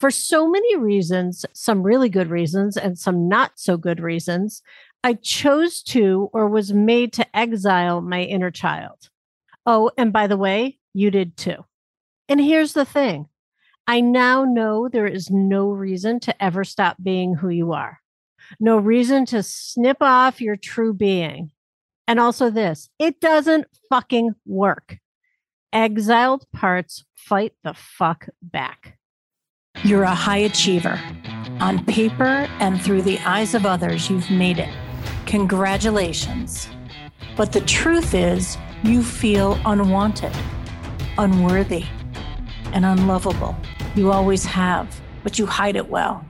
For so many reasons, some really good reasons and some not so good reasons, I chose to or was made to exile my inner child. Oh, and by the way, you did too. And here's the thing I now know there is no reason to ever stop being who you are, no reason to snip off your true being. And also, this it doesn't fucking work. Exiled parts fight the fuck back. You're a high achiever. On paper and through the eyes of others, you've made it. Congratulations. But the truth is, you feel unwanted, unworthy, and unlovable. You always have, but you hide it well.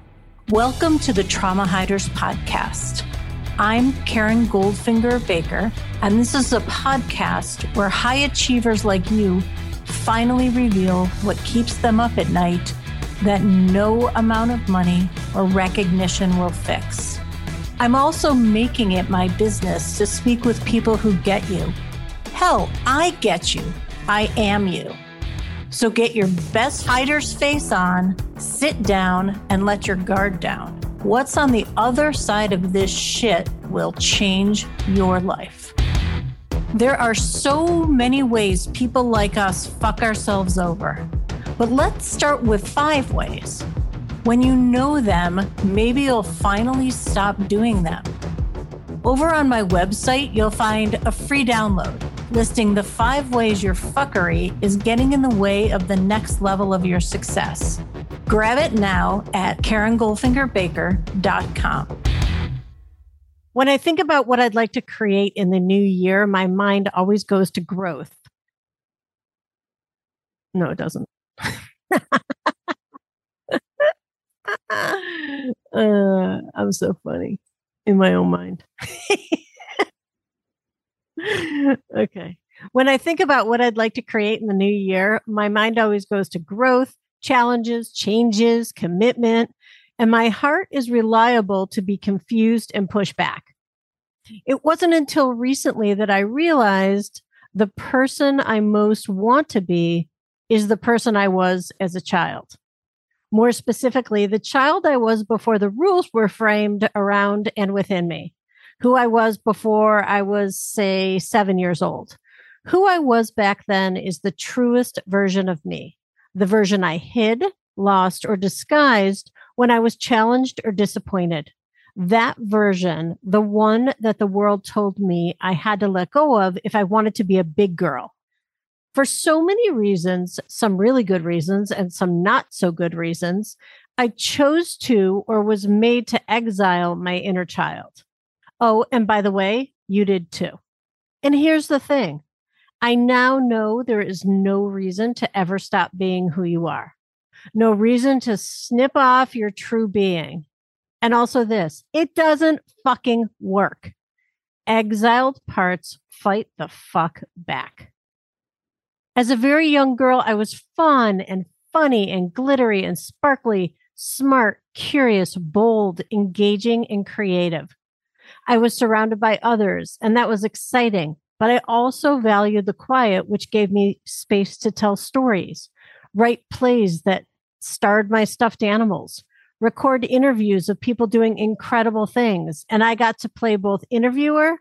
Welcome to the Trauma Hiders Podcast. I'm Karen Goldfinger Baker, and this is a podcast where high achievers like you finally reveal what keeps them up at night that no amount of money or recognition will fix. I'm also making it my business to speak with people who get you. Hell, I get you. I am you. So get your best hider's face on, sit down, and let your guard down. What's on the other side of this shit will change your life. There are so many ways people like us fuck ourselves over. But let's start with five ways. When you know them, maybe you'll finally stop doing them. Over on my website, you'll find a free download listing the five ways your fuckery is getting in the way of the next level of your success. Grab it now at KarenGoldfingerBaker.com. When I think about what I'd like to create in the new year, my mind always goes to growth. No, it doesn't. uh, I'm so funny in my own mind. okay. When I think about what I'd like to create in the new year, my mind always goes to growth, challenges, changes, commitment, and my heart is reliable to be confused and push back. It wasn't until recently that I realized the person I most want to be is the person I was as a child. More specifically, the child I was before the rules were framed around and within me, who I was before I was, say, seven years old. Who I was back then is the truest version of me, the version I hid, lost, or disguised when I was challenged or disappointed. That version, the one that the world told me I had to let go of if I wanted to be a big girl for so many reasons, some really good reasons and some not so good reasons, I chose to or was made to exile my inner child. Oh, and by the way, you did too. And here's the thing I now know there is no reason to ever stop being who you are, no reason to snip off your true being. And also, this it doesn't fucking work. Exiled parts fight the fuck back. As a very young girl, I was fun and funny and glittery and sparkly, smart, curious, bold, engaging, and creative. I was surrounded by others, and that was exciting. But I also valued the quiet, which gave me space to tell stories, write plays that starred my stuffed animals, record interviews of people doing incredible things. And I got to play both interviewer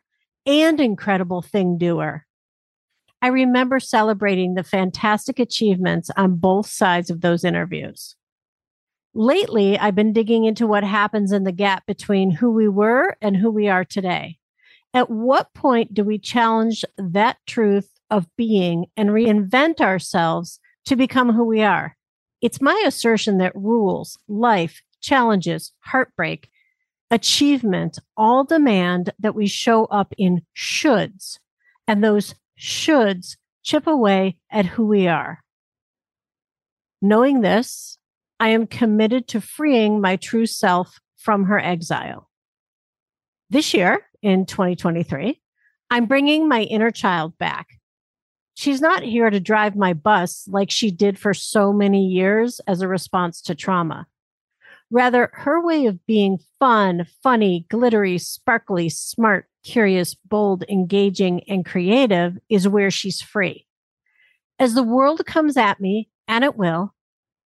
and incredible thing doer. I remember celebrating the fantastic achievements on both sides of those interviews. Lately, I've been digging into what happens in the gap between who we were and who we are today. At what point do we challenge that truth of being and reinvent ourselves to become who we are? It's my assertion that rules, life, challenges, heartbreak, achievement all demand that we show up in shoulds. And those shoulds chip away at who we are. Knowing this, I am committed to freeing my true self from her exile. This year, in 2023, I'm bringing my inner child back. She's not here to drive my bus like she did for so many years as a response to trauma. Rather, her way of being fun, funny, glittery, sparkly, smart, curious, bold, engaging, and creative is where she's free. As the world comes at me, and it will,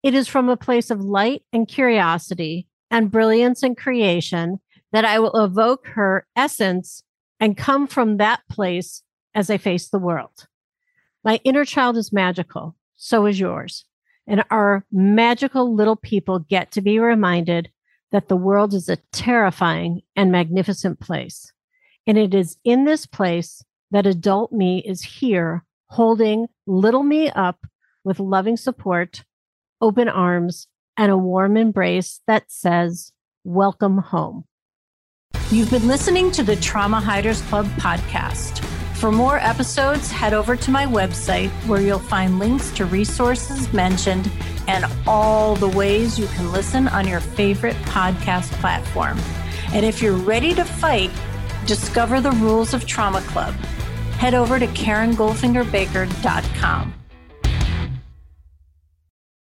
It is from a place of light and curiosity and brilliance and creation that I will evoke her essence and come from that place as I face the world. My inner child is magical. So is yours. And our magical little people get to be reminded that the world is a terrifying and magnificent place. And it is in this place that adult me is here holding little me up with loving support, open arms, and a warm embrace that says, Welcome home. You've been listening to the Trauma Hiders Club podcast. For more episodes, head over to my website where you'll find links to resources mentioned and all the ways you can listen on your favorite podcast platform. And if you're ready to fight, discover the rules of Trauma Club. Head over to KarenGoldfingerBaker.com.